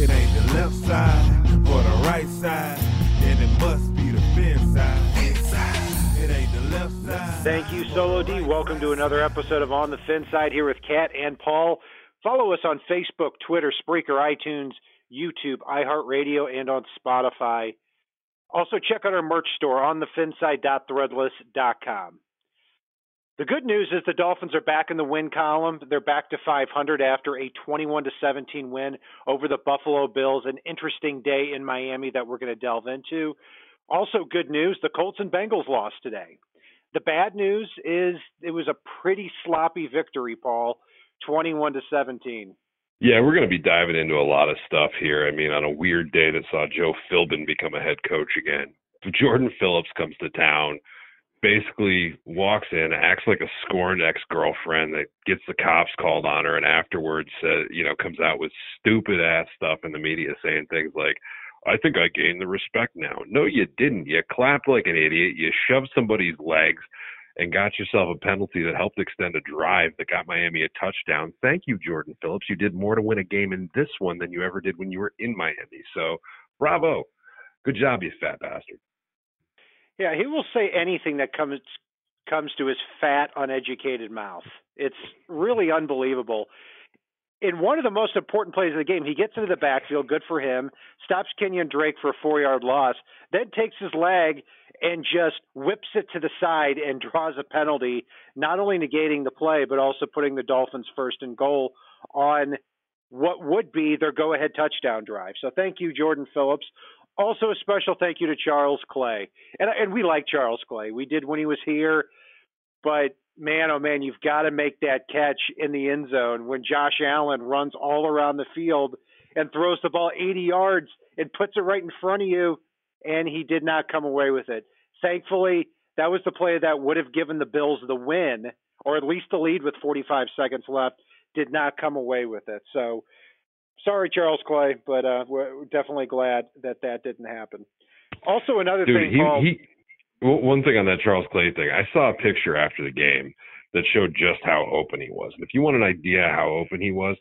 It ain't the left side or the right side, then it must be the fin side. Thank you, Solo D. Welcome to another episode of On the Fin Side here with Kat and Paul. Follow us on Facebook, Twitter, Spreaker, iTunes, YouTube, iHeartRadio, and on Spotify. Also, check out our merch store on thefinside.threadless.com. The good news is the Dolphins are back in the win column. They're back to 500 after a 21 to 17 win over the Buffalo Bills. An interesting day in Miami that we're going to delve into. Also, good news: the Colts and Bengals lost today. The bad news is it was a pretty sloppy victory, Paul, 21 to 17. Yeah, we're going to be diving into a lot of stuff here. I mean, on a weird day that saw Joe Philbin become a head coach again, Jordan Phillips comes to town basically walks in, acts like a scorned ex girlfriend that gets the cops called on her, and afterwards, uh, you know, comes out with stupid ass stuff in the media saying things like, I think I gained the respect now. No, you didn't. You clapped like an idiot. You shoved somebody's legs and got yourself a penalty that helped extend a drive that got Miami a touchdown. Thank you, Jordan Phillips. You did more to win a game in this one than you ever did when you were in Miami. So, bravo. Good job, you fat bastard. Yeah, he will say anything that comes comes to his fat, uneducated mouth. It's really unbelievable. In one of the most important plays of the game, he gets into the backfield, good for him, stops Kenyon Drake for a four yard loss, then takes his leg and just whips it to the side and draws a penalty, not only negating the play, but also putting the Dolphins first and goal on what would be their go ahead touchdown drive. So thank you, Jordan Phillips. Also, a special thank you to Charles Clay, and and we like Charles Clay. We did when he was here, but man, oh man, you've got to make that catch in the end zone when Josh Allen runs all around the field and throws the ball 80 yards and puts it right in front of you, and he did not come away with it. Thankfully, that was the play that would have given the Bills the win, or at least the lead with 45 seconds left. Did not come away with it. So sorry, Charles Clay, but uh, we're definitely glad that that didn't happen. Also, another Dude, thing, he, Paul. He, one thing on that Charles Clay thing, I saw a picture after the game that showed just how open he was. And if you want an idea how open he was,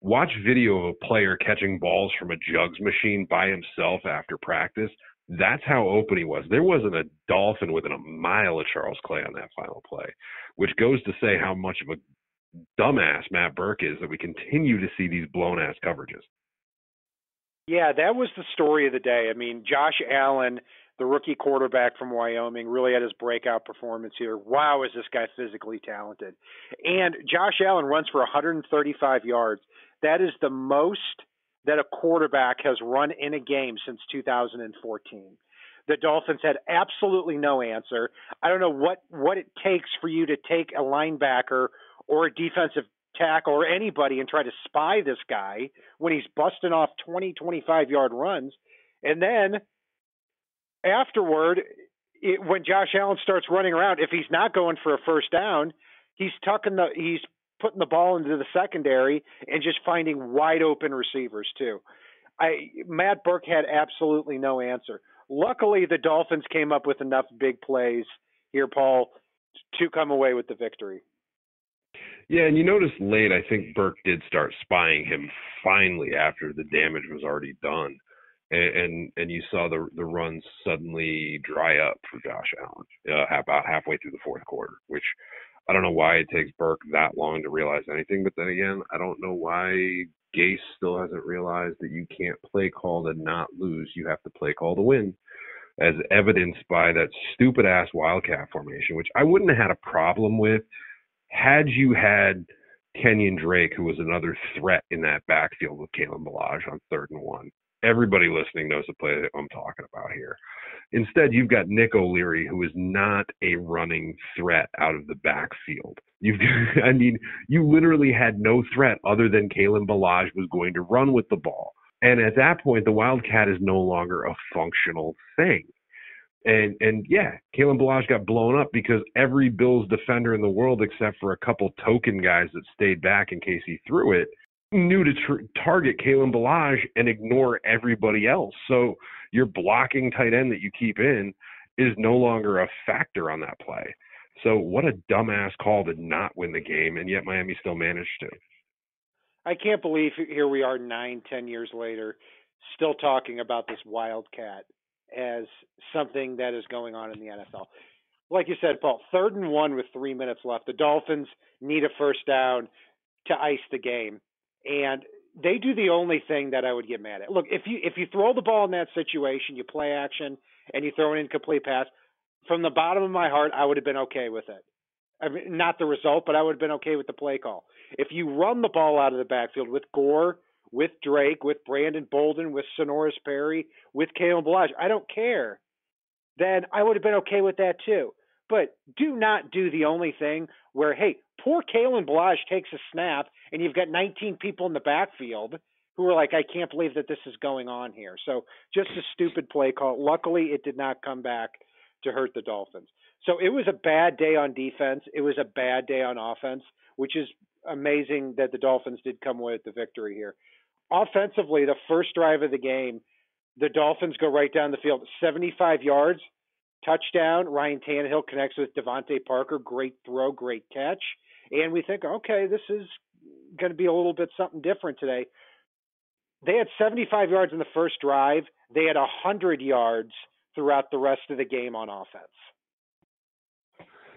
watch video of a player catching balls from a jugs machine by himself after practice. That's how open he was. There wasn't a dolphin within a mile of Charles Clay on that final play, which goes to say how much of a dumbass Matt Burke is that we continue to see these blown ass coverages. Yeah, that was the story of the day. I mean, Josh Allen, the rookie quarterback from Wyoming, really had his breakout performance here. Wow, is this guy physically talented? And Josh Allen runs for 135 yards. That is the most that a quarterback has run in a game since 2014. The Dolphins had absolutely no answer. I don't know what what it takes for you to take a linebacker or a defensive tackle or anybody and try to spy this guy when he's busting off 20, 25 yard runs. And then afterward, it, when Josh Allen starts running around, if he's not going for a first down, he's tucking the, he's putting the ball into the secondary and just finding wide open receivers too. I Matt Burke had absolutely no answer. Luckily, the Dolphins came up with enough big plays here, Paul, to come away with the victory. Yeah, and you notice late, I think Burke did start spying him finally after the damage was already done, and and, and you saw the the runs suddenly dry up for Josh Allen uh, about halfway through the fourth quarter, which I don't know why it takes Burke that long to realize anything, but then again, I don't know why Gase still hasn't realized that you can't play call to not lose, you have to play call to win. As evidenced by that stupid ass wildcat formation, which I wouldn't have had a problem with had you had Kenyon Drake, who was another threat in that backfield with Kalen Ballage on third and one, everybody listening knows the play I'm talking about here. Instead, you've got Nick O'Leary, who is not a running threat out of the backfield. You've, I mean, you literally had no threat other than Kalen Ballage was going to run with the ball. And at that point, the Wildcat is no longer a functional thing. And and yeah, Kalen Ballage got blown up because every Bills defender in the world, except for a couple token guys that stayed back in case he threw it, knew to tr- target Kalen Ballage and ignore everybody else. So your blocking tight end that you keep in is no longer a factor on that play. So what a dumbass call to not win the game, and yet Miami still managed to. I can't believe here we are nine, ten years later, still talking about this wildcat as something that is going on in the NFL. Like you said, Paul, third and one with three minutes left. The Dolphins need a first down to ice the game, and they do the only thing that I would get mad at. Look, if you if you throw the ball in that situation, you play action, and you throw an incomplete pass, from the bottom of my heart, I would have been okay with it. I mean, not the result, but I would have been okay with the play call. If you run the ball out of the backfield with Gore, with Drake, with Brandon Bolden, with Senorise Perry, with Kalen Ballage, I don't care. Then I would have been okay with that too. But do not do the only thing where, hey, poor Kalen Ballage takes a snap and you've got 19 people in the backfield who are like, I can't believe that this is going on here. So just a stupid play call. Luckily, it did not come back to hurt the Dolphins. So it was a bad day on defense. It was a bad day on offense, which is amazing that the Dolphins did come away with the victory here. Offensively, the first drive of the game, the Dolphins go right down the field, 75 yards, touchdown. Ryan Tannehill connects with DeVante Parker. Great throw, great catch. And we think, okay, this is going to be a little bit something different today. They had 75 yards in the first drive. They had 100 yards throughout the rest of the game on offense.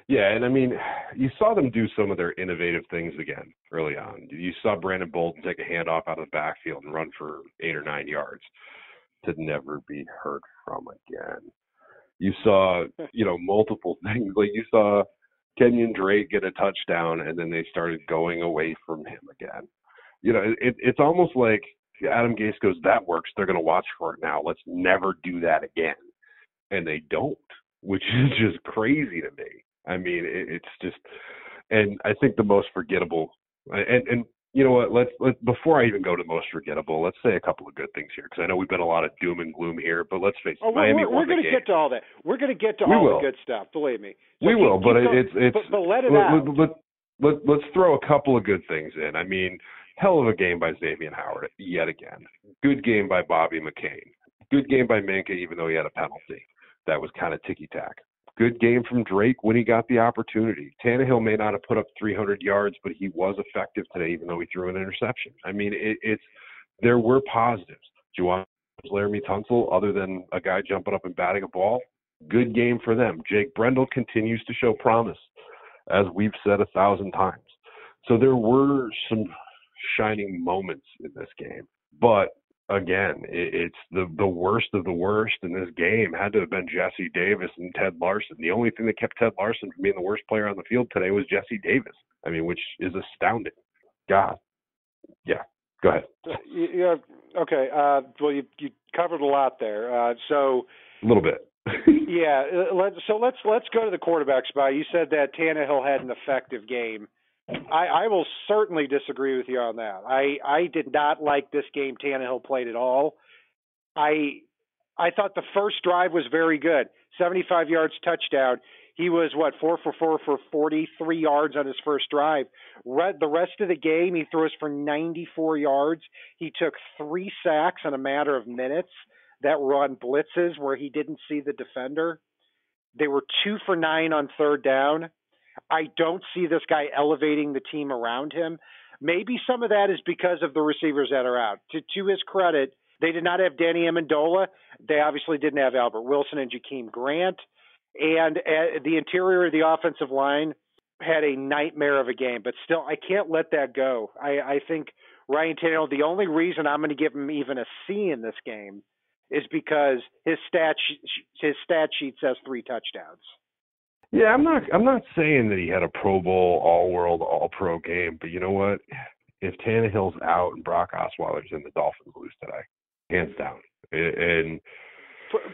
Yeah, and I mean, you saw them do some of their innovative things again early on. You saw Brandon Bolden take a handoff out of the backfield and run for eight or nine yards to never be heard from again. You saw, you know, multiple things. Like you saw Kenyon Drake get a touchdown, and then they started going away from him again. You know, it, it's almost like Adam Gase goes, "That works. They're going to watch for it now. Let's never do that again." And they don't, which is just crazy to me. I mean, it, it's just, and I think the most forgettable, and and you know what? Let's let before I even go to most forgettable, let's say a couple of good things here because I know we've been a lot of doom and gloom here, but let's face it, oh, Miami we're, we're going to get to all that. We're going to get to we all will. the good stuff. Believe me. So we keep, will, keep but going, it's it's but, but let it let, out. Let, let, let, let's throw a couple of good things in. I mean, hell of a game by Xavier Howard yet again. Good game by Bobby McCain. Good game by Minkah, even though he had a penalty. That was kind of ticky tack. Good game from Drake when he got the opportunity. Tannehill may not have put up 300 yards, but he was effective today, even though he threw an interception. I mean, it, it's there were positives. Ja'Wuan Laremy Tunsil, other than a guy jumping up and batting a ball, good game for them. Jake Brendel continues to show promise, as we've said a thousand times. So there were some shining moments in this game, but again, it, it's the the worst of the worst in this game had to have been Jesse Davis and Ted Larsen. The only thing that kept Ted Larsen from being the worst player on the field today was Jesse Davis. I mean, which is astounding. God, yeah. Go ahead. Yeah. Okay. Uh, well, you you covered a lot there. Uh, so a little bit. yeah. uh, Let, so let's let's go to the quarterback spot. You said that Tannehill had an effective game. I, I will certainly disagree with you on that. I I did not like this game Tannehill played at all. I I thought the first drive was very good, 75 yards touchdown. He was what four for four for 43 yards on his first drive. The rest of the game, he throws for 94 yards. He took three sacks in a matter of minutes that were on blitzes where he didn't see the defender. They were two for nine on third down. I don't see this guy elevating the team around him. Maybe some of that is because of the receivers that are out. To, to his credit, they did not have Danny Amendola. They obviously didn't have Albert Wilson and Jakeem Grant. And uh, the interior of the offensive line had a nightmare of a game. But still, I can't let that go. I, I think Ryan Tannehill, the only reason I'm going to give him even a C in this game is because his stat his stat sheet says three touchdowns. Yeah, I'm not. I'm not saying that he had a Pro Bowl, All World, All Pro game, but you know what? If Tannehill's out and Brock Osweiler's in, the Dolphins lose today, hands down. And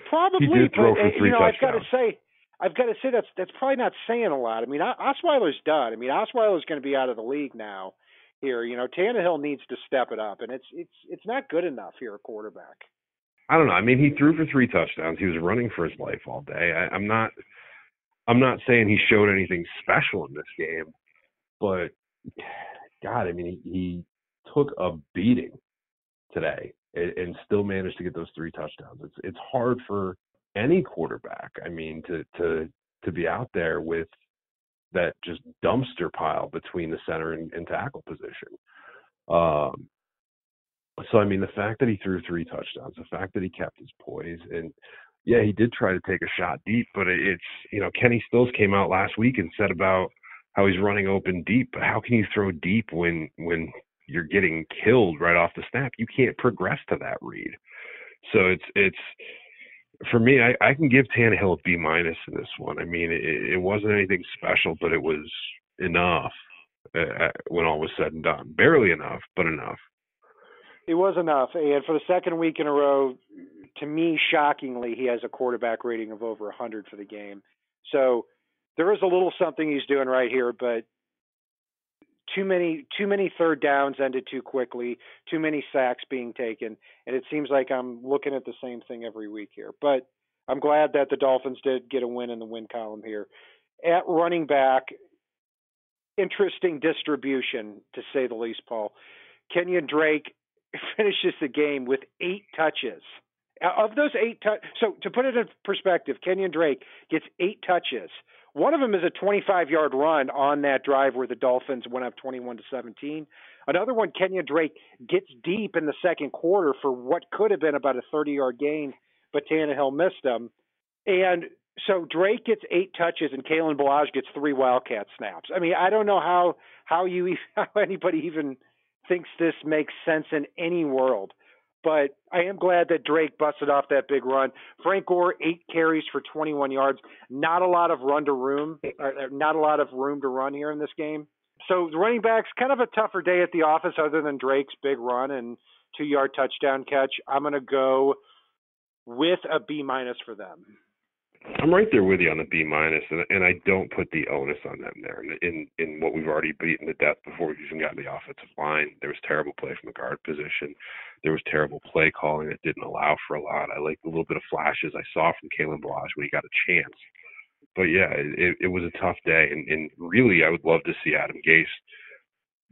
probably, he did throw for eh, three you know, touchdowns. I've got to say, I've got to say that's that's probably not saying a lot. I mean, Osweiler's done. I mean, Osweiler's going to be out of the league now. Here, you know, Tannehill needs to step it up, and it's it's it's not good enough here, quarterback. I don't know. I mean, he threw for three touchdowns. He was running for his life all day. I, I'm not. I'm not saying he showed anything special in this game, but God, I mean, he, he took a beating today and, and still managed to get those three touchdowns. It's it's hard for any quarterback. I mean, to to to be out there with that just dumpster pile between the center and, and tackle position. Um, so I mean, the fact that he threw three touchdowns, the fact that he kept his poise, and yeah, he did try to take a shot deep, but it's you know Kenny Stills came out last week and said about how he's running open deep, but how can you throw deep when when you're getting killed right off the snap? You can't progress to that read. So it's it's for me, I, I can give Tannehill a B minus in this one. I mean, it, it wasn't anything special, but it was enough uh, when all was said and done. Barely enough, but enough. It was enough, and for the second week in a row, to me, shockingly, he has a quarterback rating of over 100 for the game. So there is a little something he's doing right here, but too many too many third downs ended too quickly, too many sacks being taken, and it seems like I'm looking at the same thing every week here. But I'm glad that the Dolphins did get a win in the win column here. At running back, interesting distribution to say the least, Paul. Kenyon Drake finishes the game with eight touches. Uh, of those eight touches, so to put it in perspective, Kenyon Drake gets eight touches. One of them is a 25 yard run on that drive where the Dolphins went up 21 to 17. Another one, Kenyon Drake gets deep in the second quarter for what could have been about a 30 yard gain, but Tannehill missed them. And so Drake gets eight touches and Kalen Ballage gets three Wildcat snaps. I mean, I don't know how how you how anybody even thinks this makes sense in any world. But I am glad that Drake busted off that big run. Frank Gore eight carries for 21 yards. Not a lot of run to room, uh, uh, not a lot of room to run here in this game. So the running backs kind of a tougher day at the office, other than Drake's big run and two yard touchdown catch. I'm going to go with a B minus for them. I'm right there with you on the B minus, and and I don't put the onus on them there. In in, in what we've already beaten to death before we've even gotten the offensive line, there was terrible play from the guard position. There was terrible play calling that didn't allow for a lot. I like the little bit of flashes I saw from Kalen Ballage when he got a chance. But yeah, it, it was a tough day, and, and really, I would love to see Adam Gase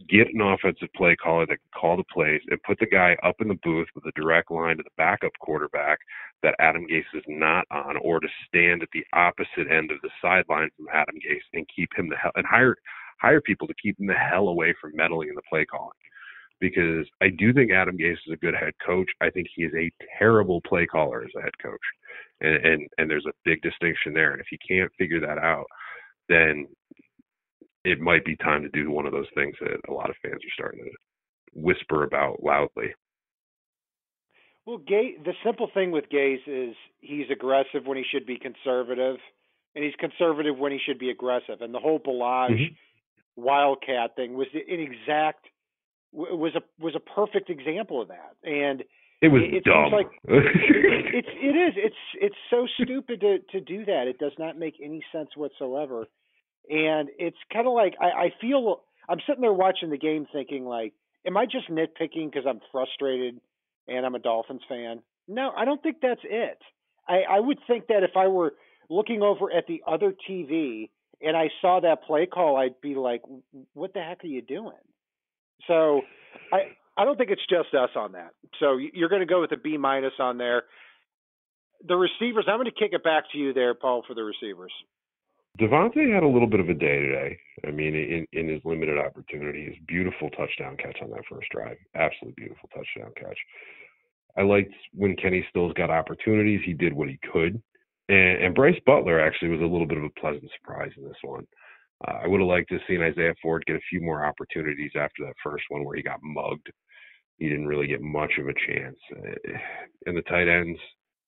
get an offensive play caller that can call the plays and put the guy up in the booth with a direct line to the backup quarterback that Adam Gase is not on, or to stand at the opposite end of the sideline from Adam Gase and keep him the hell and hire hire people to keep him the hell away from meddling in the play calling. Because I do think Adam Gase is a good head coach. I think he is a terrible play caller as a head coach, and and and there's a big distinction there. And if he can't figure that out, then it might be time to do one of those things that a lot of fans are starting to whisper about loudly. Well, Gay, the simple thing with Gase is he's aggressive when he should be conservative, and he's conservative when he should be aggressive. And the whole Ballage mm-hmm. Wildcat thing was an exact was a was a perfect example of that. And it was it, it dumb. Like, it's it is it's it's so stupid to to do that. It does not make any sense whatsoever. And it's kind of like I, I feel I'm sitting there watching the game thinking like, am I just nitpicking because I'm frustrated and I'm a Dolphins fan? No, I don't think that's it. I, I would think that if I were looking over at the other TV and I saw that play call, I'd be like, what the heck are you doing? So I I don't think it's just us on that. So you're going to go with a B minus on there. The receivers, I'm going to kick it back to you there, Paul, for the receivers. DeVante had a little bit of a day today. I mean, in, in his limited opportunities, beautiful touchdown catch on that first drive. Absolutely beautiful touchdown catch. I liked when Kenny Stills got opportunities. He did what he could. And, and Brice Butler actually was a little bit of a pleasant surprise in this one. Uh, I would have liked to have seen Isaiah Ford get a few more opportunities after that first one where he got mugged. He didn't really get much of a chance. And the tight ends,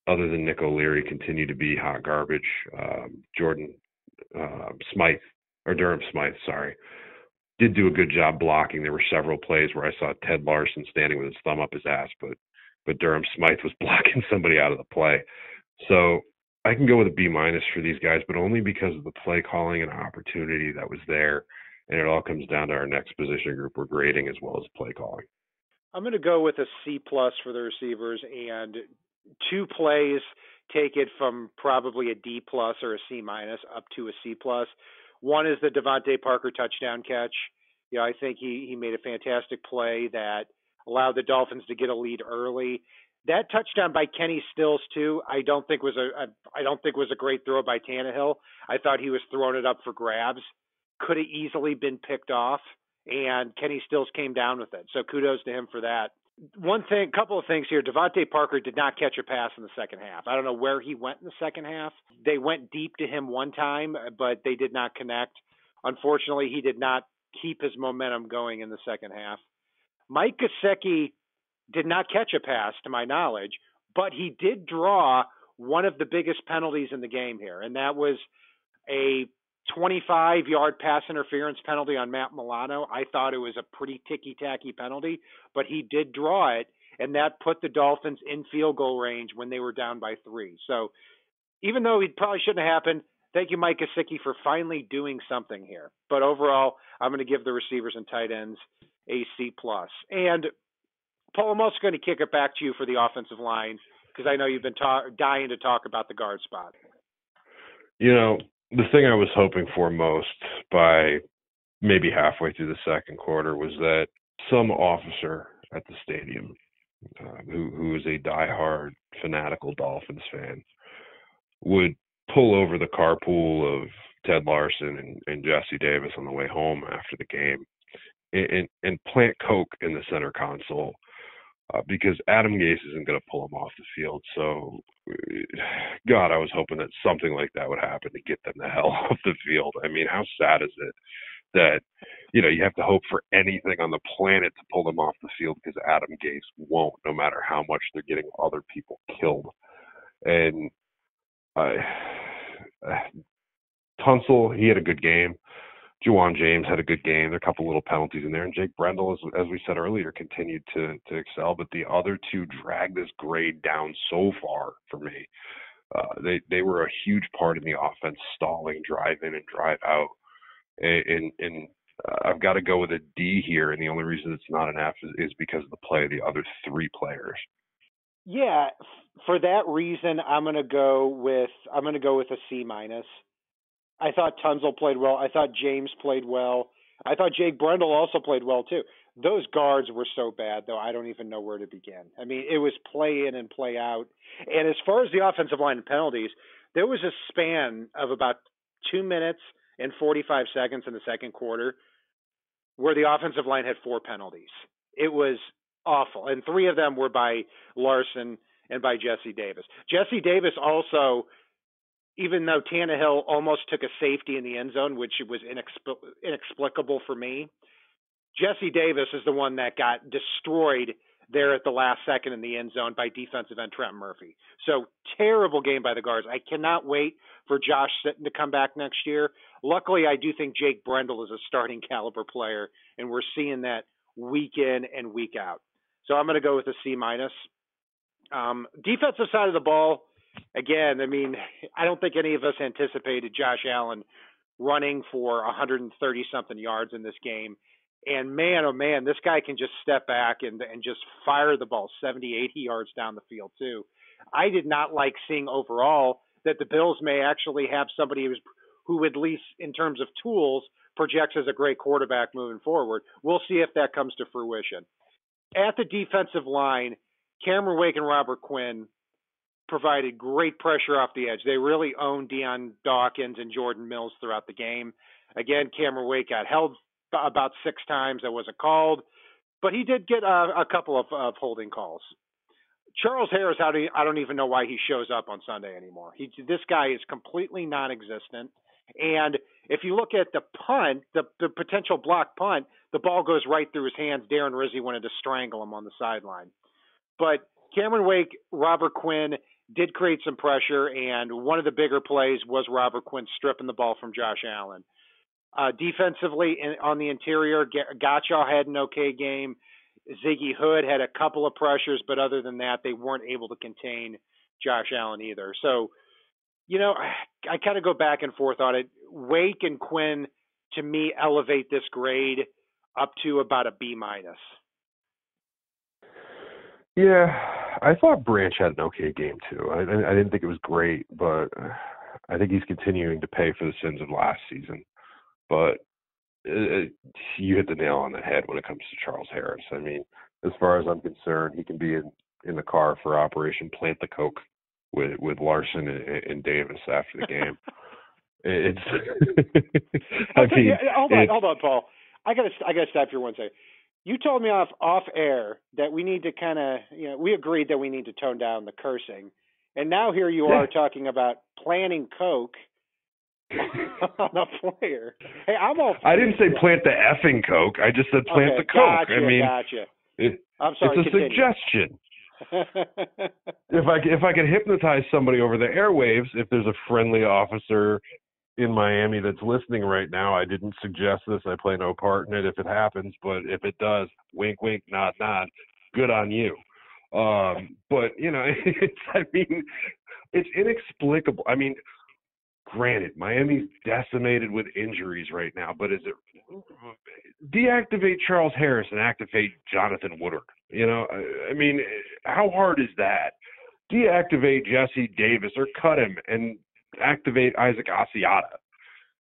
other than Nick O'Leary, continue to be hot garbage. Um, Jordan uh, Smythe or Durham Smythe, sorry, did do a good job blocking. There were several plays where I saw Ted Larsen standing with his thumb up his ass, but but Durham Smythe was blocking somebody out of the play. So I can go with a B minus for these guys, but only because of the play calling and opportunity that was there. And it all comes down to our next position group we're grading as well as play calling. I'm going to go with a C plus for the receivers and two plays take it from probably a D plus or a C minus up to a C plus. One is the DeVante Parker touchdown catch. Yeah, I think he he made a fantastic play that allowed the Dolphins to get a lead early. That touchdown by Kenny Stills too, I don't think was a, a I don't think was a great throw by Tannehill. I thought he was throwing it up for grabs. Could have easily been picked off, and Kenny Stills came down with it. So kudos to him for that. One thing, a couple of things here. DeVante Parker did not catch a pass in the second half. I don't know where he went in the second half. They went deep to him one time, but they did not connect. Unfortunately, he did not keep his momentum going in the second half. Mike Gesicki did not catch a pass, to my knowledge, but he did draw one of the biggest penalties in the game here, and that was a 25 yard pass interference penalty on Matt Milano. I thought it was a pretty ticky tacky penalty, but he did draw it, and that put the Dolphins in field goal range when they were down by three. So even though it probably shouldn't have happened, thank you, Mike Gesicki, for finally doing something here. But overall, I'm going to give the receivers and tight ends a C plus. And Paul, I'm also going to kick it back to you for the offensive line because I know you've been ta- dying to talk about the guard spot. You know, the thing I was hoping for most by maybe halfway through the second quarter was that some officer at the stadium, uh, who who is a diehard fanatical Dolphins fan, would pull over the carpool of Ted Larsen and, and Jesse Davis on the way home after the game, and, and, and plant coke in the center console uh, because Adam Gase isn't going to pull him off the field. So, God, I was hoping that something like that would happen to get them the hell off the field. I mean, how sad is it that you know you have to hope for anything on the planet to pull them off the field because Adam Gase won't, no matter how much they're getting other people killed. And I, uh, Tunsil, he had a good game. Ja'Wuan James had a good game. There are a couple little penalties in there, and Jake Brendel, as, as we said earlier, continued to to excel. But the other two dragged this grade down so far for me. Uh, they they were a huge part in the offense, stalling, drive in and drive out, and, and uh, I've got to go with a D here. And the only reason it's not an F is, is because of the play of the other three players. Yeah, for that reason, I'm gonna go with I'm gonna go with a C minus. I thought Tunsil played well. I thought James played well. I thought Jake Brendel also played well too. Those guards were so bad though. I don't even know where to begin. I mean, it was play in and play out. And as far as the offensive line and penalties, there was a span of about two minutes and 45 seconds in the second quarter where the offensive line had four penalties. It was awful, and three of them were by Larsen and by Jesse Davis. Jesse Davis also even though Tannehill almost took a safety in the end zone, which was inexpl- inexplicable for me, Jesse Davis is the one that got destroyed there at the last second in the end zone by defensive end Trent Murphy. So terrible game by the guards. I cannot wait for Josh Sitton to come back next year. Luckily, I do think Jake Brendel is a starting caliber player, and we're seeing that week in and week out. So I'm going to go with a C minus. Um, defensive side of the ball, again, I mean, I don't think any of us anticipated Josh Allen running for 130 something yards in this game. And man, oh man, this guy can just step back and and just fire the ball 70, 80 yards down the field too. I did not like seeing overall that the Bills may actually have somebody who at least in terms of tools projects as a great quarterback moving forward. We'll see if that comes to fruition. At the defensive line, Cameron Wake and Robert Quinn provided great pressure off the edge. They really owned Dion Dawkins and Jordan Mills throughout the game. Again, Cameron Wake got held about six times. That wasn't called, but he did get a, a couple of, of holding calls. Charles Harris, I don't, I don't even know why he shows up on Sunday anymore. He, this guy is completely non-existent. And if you look at the punt, the, the potential block punt, the ball goes right through his hands. Darren Rizzi wanted to strangle him on the sideline. But Cameron Wake, Robert Quinn, did create some pressure, and one of the bigger plays was Robert Quinn stripping the ball from Josh Allen. Uh, defensively, in, on the interior, Godchaux had an okay game. Ziggy Hood had a couple of pressures, but other than that, they weren't able to contain Josh Allen either. So, you know, I, I kind of go back and forth on it. Wake and Quinn, to me, elevate this grade up to about a B minus. Yeah, I thought Branch had an okay game too. I, I didn't think it was great, but uh, I think he's continuing to pay for the sins of last season. But it, it, you hit the nail on the head when it comes to Charles Harris. I mean, as far as I'm concerned, he can be in in the car for Operation Plant the Coke with with Larsen and, and Davis after the game. it's. I mean, hold on, hold on, Paul. I gotta I gotta stop here one second. You told me off off air that we need to kind of you know we agreed that we need to tone down the cursing, and now here you are talking about planning coke on a player. Hey, I'm all. I didn't say plant the effing coke. I just said plant okay, the coke. Gotcha, I mean, gotcha. it, I'm sorry. it's a continue. suggestion. if I if I could hypnotize somebody over the airwaves, if there's a friendly officer in Miami that's listening right now, I didn't suggest this. I play no part in it if it happens, but if it does, wink, wink, nod, nod. Good on you. Um, but you know, it's I mean, it's inexplicable. I mean, granted, Miami's decimated with injuries right now, but is it deactivate Charles Harris and activate Jonathan Woodard? You know, I, I mean, how hard is that? Deactivate Jesse Davis or cut him and activate Isaac Asiata.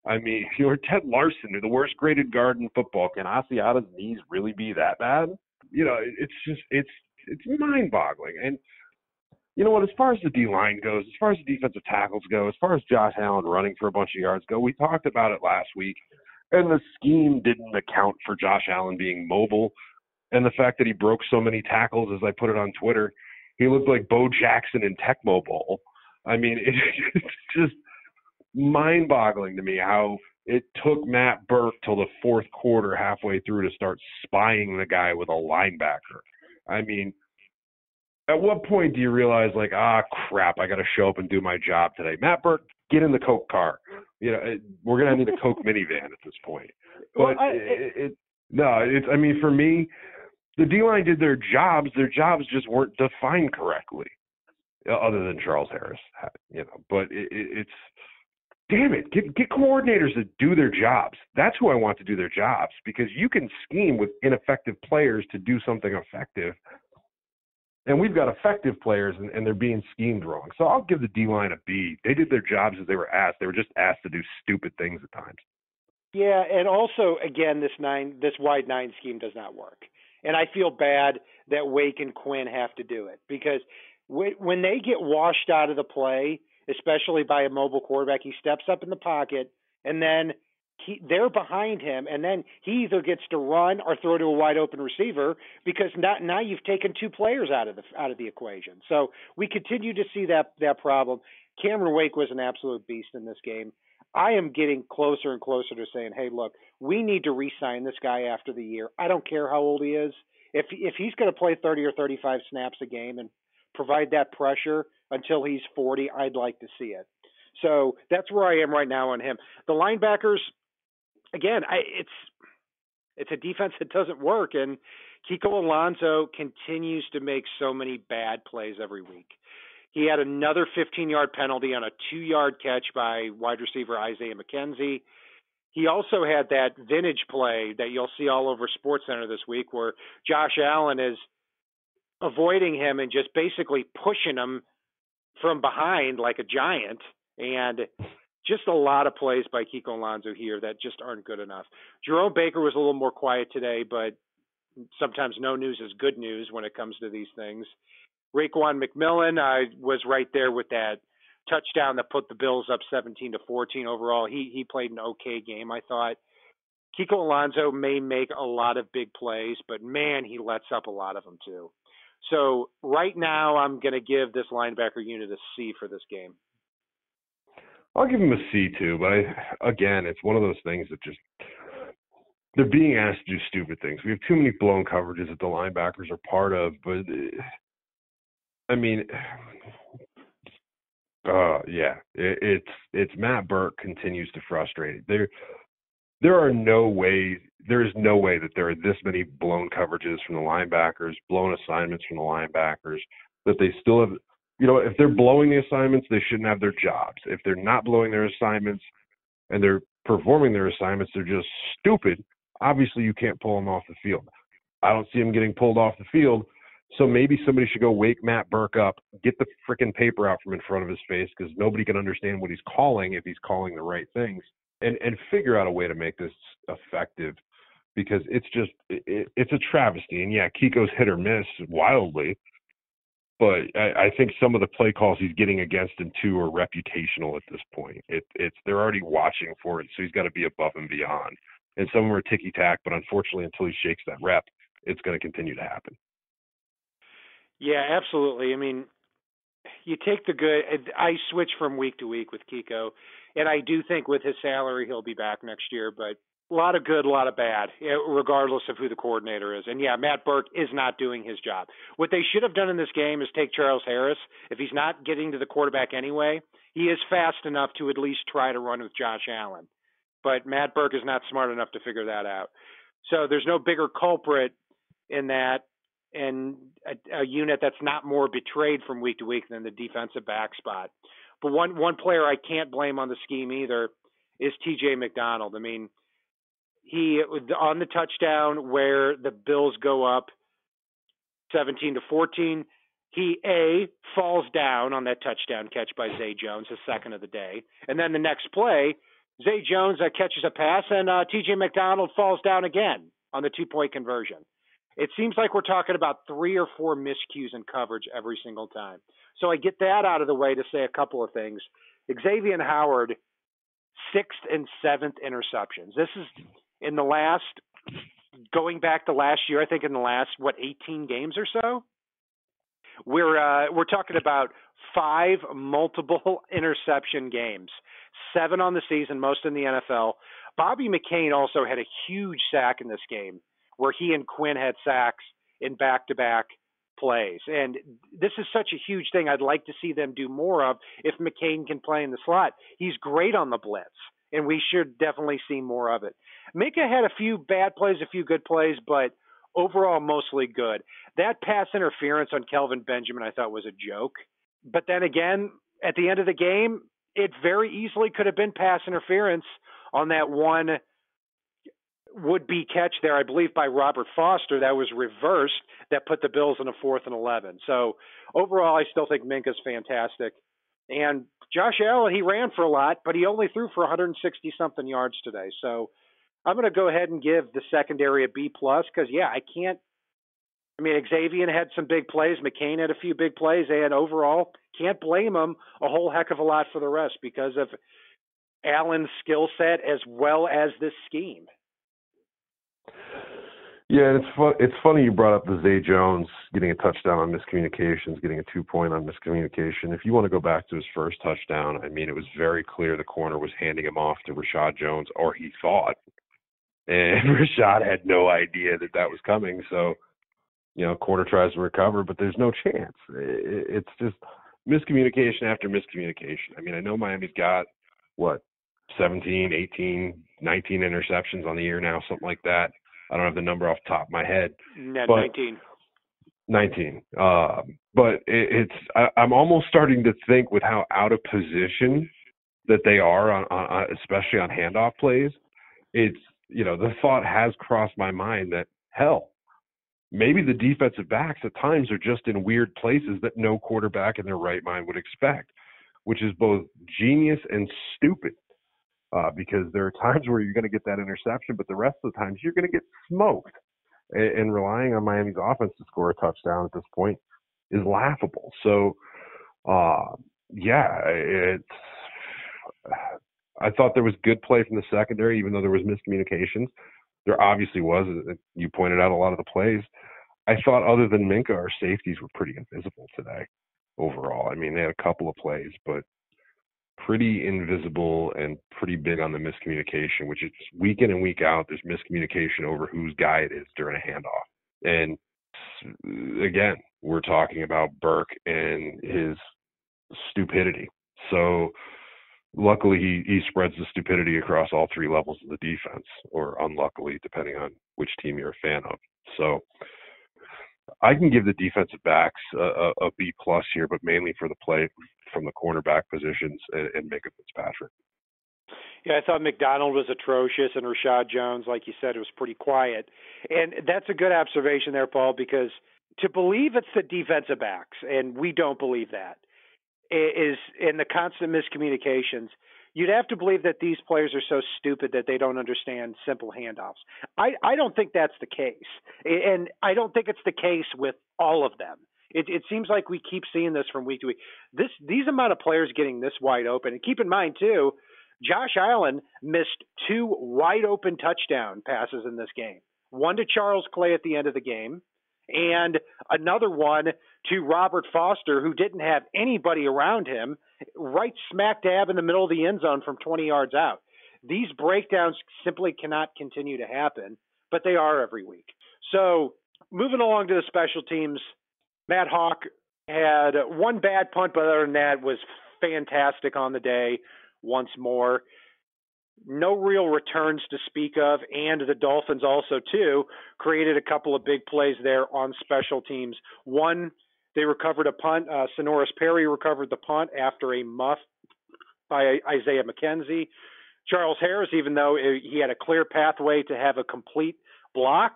I mean, you're Ted Larsen, the worst graded guard in football. Can Asiata's knees really be that bad? You know, it's just it's it's mind-boggling. And you know what? As far as the D line goes, as far as the defensive tackles go, as far as Josh Allen running for a bunch of yards go, we talked about it last week, and the scheme didn't account for Josh Allen being mobile, and the fact that he broke so many tackles, as I put it on Twitter, he looked like Bo Jackson in Tecmo Bowl. I mean, it, it's just mind-boggling to me how it took Matt Burke till the fourth quarter, halfway through, to start spying the guy with a linebacker. I mean, at what point do you realize, like, ah, crap, I got to show up and do my job today? Matt Burke, get in the Coke car. You know, it, we're gonna need a Coke minivan at this point. But Well, I- it, it, no, it's. I mean, for me, the D line did their jobs. Their jobs just weren't defined correctly, other than Charles Harris. You know, but it, it, it's damn it, get get coordinators that do their jobs. That's who I want to do their jobs because you can scheme with ineffective players to do something effective. And we've got effective players, and, and they're being schemed wrong. So I'll give the D line a B. They did their jobs as they were asked. They were just asked to do stupid things at times. Yeah, and also again, this nine, this wide nine scheme does not work, and I feel bad that Wake and Quinn have to do it because when they get washed out of the play, especially by a mobile quarterback, he steps up in the pocket, and then he they're behind him, and then he either gets to run or throw to a wide open receiver because now now you've taken two players out of the out of the equation. So we continue to see that that problem. Cameron Wake was an absolute beast in this game. I am getting closer and closer to saying, "Hey, look, we need to re-sign this guy after the year. I don't care how old he is. If if he's going to play 30 or 35 snaps a game and provide that pressure until he's 40, I'd like to see it." So that's where I am right now on him. The linebackers, again, I, it's it's a defense that doesn't work, and Kiko Alonso continues to make so many bad plays every week. He had another 15 yard penalty on a two yard catch by wide receiver Isaiah McKenzie. He also had that vintage play that you'll see all over SportsCenter this week where Josh Allen is avoiding him and just basically pushing him from behind like a giant. And just a lot of plays by Kiko Alonso here that just aren't good enough. Jerome Baker was a little more quiet today, but sometimes no news is good news when it comes to these things. Raekwon McMillan, I was right there with that touchdown that put the Bills up 17 to 14 overall. He he played an okay game, I thought. Kiko Alonso may make a lot of big plays, but man, he lets up a lot of them too. So right now, I'm going to give this linebacker unit a C for this game. I'll give him a C too, but I, again, it's one of those things that just they're being asked to do stupid things. We have too many blown coverages that the linebackers are part of, but I mean, uh, yeah, it, it's it's Matt Burke continues to frustrate. There, there are no ways. There is no way that there are this many blown coverages from the linebackers, blown assignments from the linebackers that they still have. You know, if they're blowing the assignments, they shouldn't have their jobs. If they're not blowing their assignments and they're performing their assignments, they're just stupid. Obviously, you can't pull them off the field. I don't see them getting pulled off the field. So maybe somebody should go wake Matt Burke up, get the freaking paper out from in front of his face because nobody can understand what he's calling if he's calling the right things, and and figure out a way to make this effective because it's just it, it's a travesty. And yeah, Kiko's hit or miss wildly, but I, I think some of the play calls he's getting against him too are reputational at this point. It, it's they're already watching for it, so he's got to be above and beyond. and some of them are ticky tack. But unfortunately, until he shakes that rep, it's going to continue to happen. Yeah, absolutely. I mean, you take the good. I switch from week to week with Kiko, and I do think with his salary he'll be back next year. But a lot of good, a lot of bad, eh, regardless of who the coordinator is. And yeah, Matt Burke is not doing his job. What they should have done in this game is take Charles Harris. If he's not getting to the quarterback anyway, he is fast enough to at least try to run with Josh Allen. But Matt Burke is not smart enough to figure that out. So there's no bigger culprit in that and a, a unit that's not more betrayed from week to week than the defensive back spot. But one one player I can't blame on the scheme either is T.J. McDonald. I mean, he on the touchdown where the Bills go up 17 to 14. He a falls down on that touchdown catch by Zay Jones, the second of the day, and then the next play, Zay Jones uh, catches a pass and uh, T.J. McDonald falls down again on the two point conversion. It seems like we're talking about three or four miscues in coverage every single time. So I get that out of the way to say a couple of things. Xavier Howard, sixth and seventh interceptions. This is in the last, going back to last year, I think in the last, what, 18 games or so? We're uh, we're talking about five multiple interception games, seven on the season, most in the NFL. Bobby McCain also had a huge sack in this game where he and Quinn had sacks in back to back plays. And this is such a huge thing I'd like to see them do more of if McCain can play in the slot. He's great on the blitz, and we should definitely see more of it. Minkah had a few bad plays, a few good plays, but overall mostly good. That pass interference on Kelvin Benjamin I thought was a joke. But then again, at the end of the game, it very easily could have been pass interference on that one would be catch there, I believe, by Robert Foster that was reversed that put the Bills in a fourth and 11. So overall, I still think Minkah's fantastic. And Josh Allen, he ran for a lot, but he only threw for 160 something yards today. So I'm going to go ahead and give the secondary a B plus because yeah, I can't. I mean, Xavier had some big plays. McCain had a few big plays, and overall, can't blame him a whole heck of a lot for the rest because of Allen's skill set as well as this scheme. Yeah, it's fun. It's funny you brought up the Zay Jones getting a touchdown on miscommunications, getting a two point on miscommunication. If you want to go back to his first touchdown, I mean, it was very clear the corner was handing him off to Reshad Jones, or he thought, and Reshad had no idea that that was coming. So, you know, corner tries to recover, but there's no chance. It's just miscommunication after miscommunication. I mean, I know Miami's got what 17, 18, 19 interceptions on the year now, something like that I don't have the number off the top of my head. No, but 19. 19. Uh, but it, it's I, I'm almost starting to think with how out of position that they are on, on especially on handoff plays. It's you know the thought has crossed my mind that hell maybe the defensive backs at times are just in weird places that no quarterback in their right mind would expect, which is both genius and stupid uh, because there are times where you're going to get that interception, but the rest of the times you're going to get smoked. And, and relying on Miami's offense to score a touchdown at this point is laughable. So, uh, yeah, it's. I thought there was good play from the secondary, even though there was miscommunications. There obviously was. You pointed out a lot of the plays. I thought, other than Minkah, our safeties were pretty invisible today. Overall, I mean, they had a couple of plays, but pretty invisible and pretty big on the miscommunication, which is week in and week out, there's miscommunication over whose guy it is during a handoff. And again, we're talking about Burke and his stupidity. So luckily he, he spreads the stupidity across all three levels of the defense, or unluckily, depending on which team you're a fan of. So I can give the defensive backs a, a, a B plus here, but mainly for the play from the cornerback positions and, and Minkah Fitzpatrick. Yeah, I thought McDonald was atrocious, and Reshad Jones, like you said, was pretty quiet. And that's a good observation there, Paul, because to believe it's the defensive backs, and we don't believe that, is in the constant miscommunications. You'd have to believe that these players are so stupid that they don't understand simple handoffs. I, I don't think that's the case, and I don't think it's the case with all of them. It, it seems like we keep seeing this from week to week. This these amount of players getting this wide open, and keep in mind too, Josh Allen missed two wide open touchdown passes in this game. One to Charles Clay at the end of the game, and another one to Robert Foster, who didn't have anybody around him, right smack dab in the middle of the end zone from 20 yards out. These breakdowns simply cannot continue to happen, but they are every week. So, moving along to the special teams, Matt Haack had one bad punt, but other than that, was fantastic on the day once more. No real returns to speak of, and the Dolphins also too created a couple of big plays there on special teams. One, they recovered a punt. Uh, Senorise Perry recovered the punt after a muff by Isaiah McKenzie. Charles Harris, even though he had a clear pathway to have a complete block,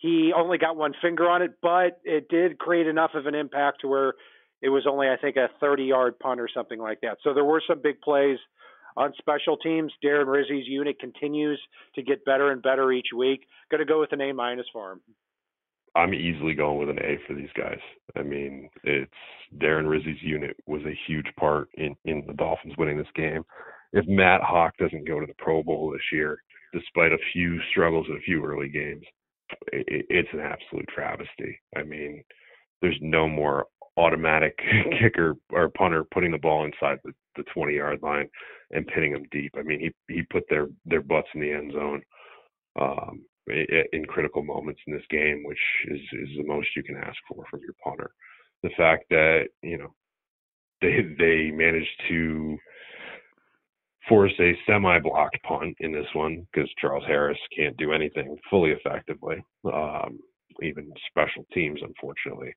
he only got one finger on it, but it did create enough of an impact to where it was only, I think, a 30 yard punt or something like that. So there were some big plays on special teams. Darren Rizzi's unit continues to get better and better each week. Going to go with an A minus for him. I'm easily going with an A for these guys. I mean, it's Darren Rizzi's unit was a huge part in in the Dolphins winning this game. If Matt Haack doesn't go to the Pro Bowl this year, despite a few struggles in a few early games, it, it's an absolute travesty. I mean, there's no more automatic kicker or punter putting the ball inside the, the 20 yard line and pinning them deep. I mean, he he put their their butts in the end zone um, in critical moments in this game, which is is the most you can ask for from your punter. The fact that you know they they managed to force a semi-blocked punt in this one because Charles Harris can't do anything fully effectively. Um, even special teams, unfortunately,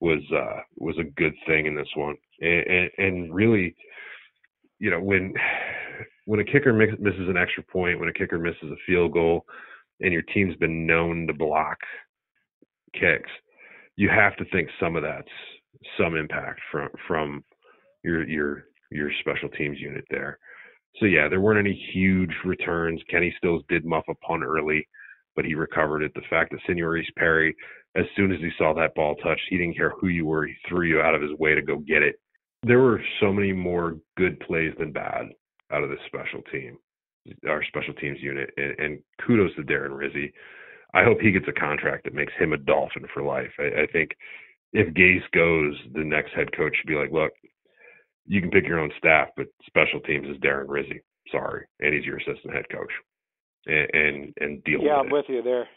was uh, was a good thing in this one, and, and, and really, you know, when when a kicker misses an extra point, when a kicker misses a field goal, and your team's been known to block kicks, you have to think some of that's some impact from from your your your special teams unit there. So yeah, there weren't any huge returns. Kenny Stills did muff a punt early, but he recovered it. The fact that Senorise Perry, as soon as he saw that ball touched, he didn't care who you were. He threw you out of his way to go get it. There were so many more good plays than bad out of this special team, our special teams unit. And, and kudos to Darren Rizzi. I hope he gets a contract that makes him a Dolphin for life. I, I think if Gase goes, the next head coach should be like, look, you can pick your own staff, but special teams is Darren Rizzi. Sorry, and he's your assistant head coach, and and, and deal. Yeah, with I'm it. with you there.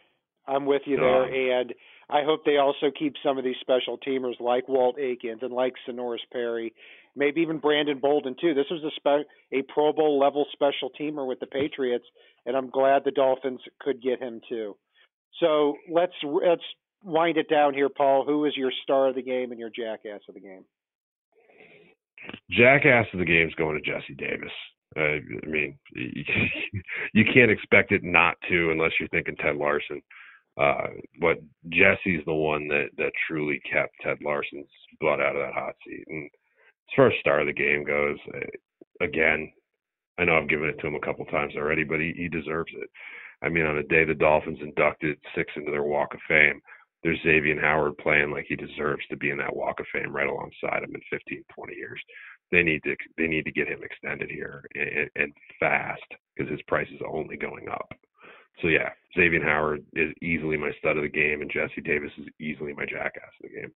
I'm with you there, um, and I hope they also keep some of these special teamers like Walt Aikens and like Senorise Perry, maybe even Brandon Bolden too. This was a spe- a Pro Bowl level special teamer with the Patriots, and I'm glad the Dolphins could get him too. So let's let's wind it down here, Paul. Who is your star of the game and your jackass of the game? Jackass of the game is going to Jesse Davis. Uh, I mean, you can't expect it not to unless you're thinking Ted Larsen. Uh, but Jesse's the one that that truly kept Ted Larsen's blood out of that hot seat. And as far as star of the game goes, uh, again, I know I've given it to him a couple times already, but he, he deserves it. I mean, on the day the Dolphins inducted six into their Walk of Fame, there's Xavier Howard playing like he deserves to be in that Walk of Fame right alongside him in 15, 20 years. They need to they need to get him extended here and, and fast because his price is only going up. So yeah, Xavier Howard is easily my stud of the game, and Jesse Davis is easily my jackass of the game.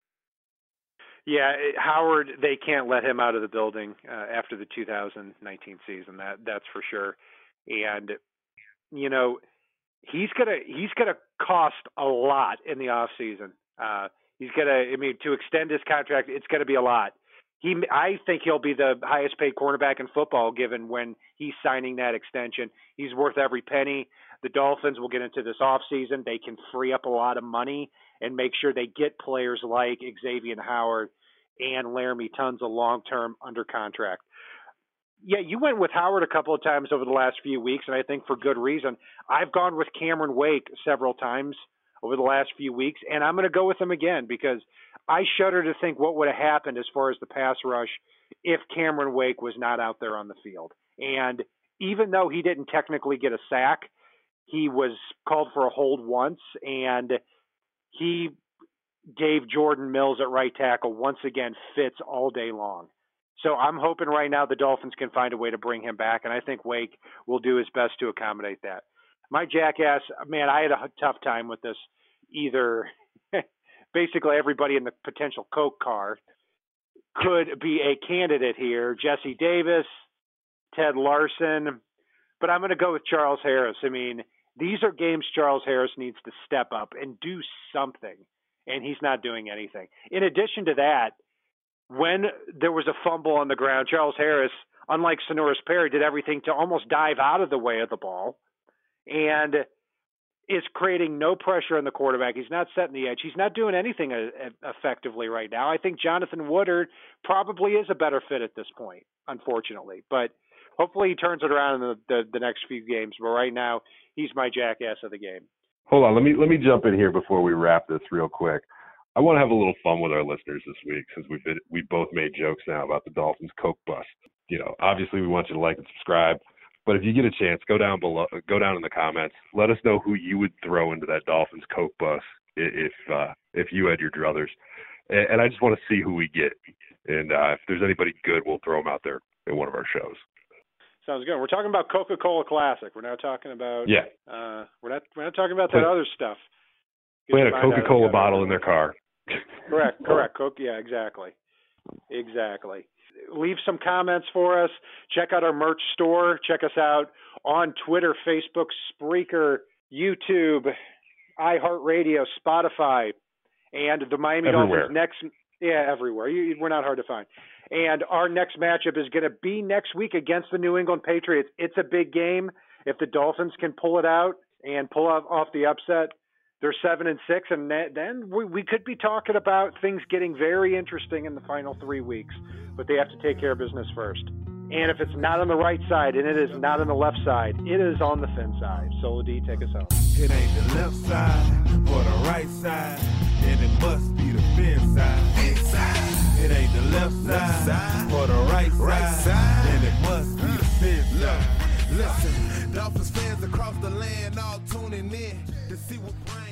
Yeah, Howard, they can't let him out of the building uh, after the 2019 season. That that's for sure. And you know, he's gonna he's gonna cost a lot in the off season. Uh, he's gonna I mean to extend his contract, it's gonna be a lot. He I think he'll be the highest paid cornerback in football given when he's signing that extension. He's worth every penny. The Dolphins will get into this off season. They can free up a lot of money and make sure they get players like Xavier Howard and Laremy Tunsil long term under contract yeah, you went with Howard a couple of times over the last few weeks, and I think for good reason. I've gone with Cameron Wake several times over the last few weeks, and I'm going to go with him again because I shudder to think what would have happened as far as the pass rush if Cameron Wake was not out there on the field. And even though he didn't technically get a sack, he was called for a hold once, and he gave Jordan Mills at right tackle once again fits all day long So I'm hoping right now the Dolphins can find a way to bring him back, and I think Wake will do his best to accommodate that. My jackass, man, I had a tough time with this. Either basically everybody in the potential Coke car could be a candidate here. Jesse Davis, Ted Larsen, but I'm going to go with Charles Harris. I mean, these are games Charles Harris needs to step up and do something, and he's not doing anything. In addition to that, when there was a fumble on the ground, Charles Harris, unlike Senorise Perry, did everything to almost dive out of the way of the ball and is creating no pressure on the quarterback. He's not setting the edge. He's not doing anything uh, effectively right now. I think Jonathan Woodard probably is a better fit at this point, unfortunately. But hopefully he turns it around in the, the, the next few games. But right now, he's my jackass of the game. Hold on, let me let me jump in here before we wrap this real quick. I want to have a little fun with our listeners this week since we've been, we both made jokes now about the Dolphins Coke bust. You know, obviously we want you to like and subscribe, but if you get a chance, go down below, go down in the comments. Let us know who you would throw into that Dolphins Coke bus if uh, if you had your druthers, and, and I just want to see who we get. And uh, if there's anybody good, we'll throw them out there in one of our shows. Sounds good. We're talking about Coca Cola Classic. We're now talking about yeah. Uh, we're not we're not talking about that other stuff. We had a Coca Cola bottle in their car. Correct, correct. Coke, yeah, exactly, exactly. Leave some comments for us. Check out our merch store. Check us out on Twitter, Facebook, Spreaker, YouTube, iHeartRadio, Spotify, and the Miami everywhere. Dolphins next. Yeah, everywhere. You, we're not hard to find. And our next matchup is going to be next week against the New England Patriots. It's a big game. If the Dolphins can pull it out and pull off the upset, they're seven and six, and then we, we could be talking about things getting very interesting in the final three weeks. But they have to take care of business first. And if it's not on the right side and it is not on the left side, it is on the fin side. Solo D, take us home. It ain't the left side or the right side, and it must be the fin side. Inside. It ain't the left side, side or the right, right side, side, and it must be the fin side. Listen, Dolphins fans across the land all tuning in to see what Brian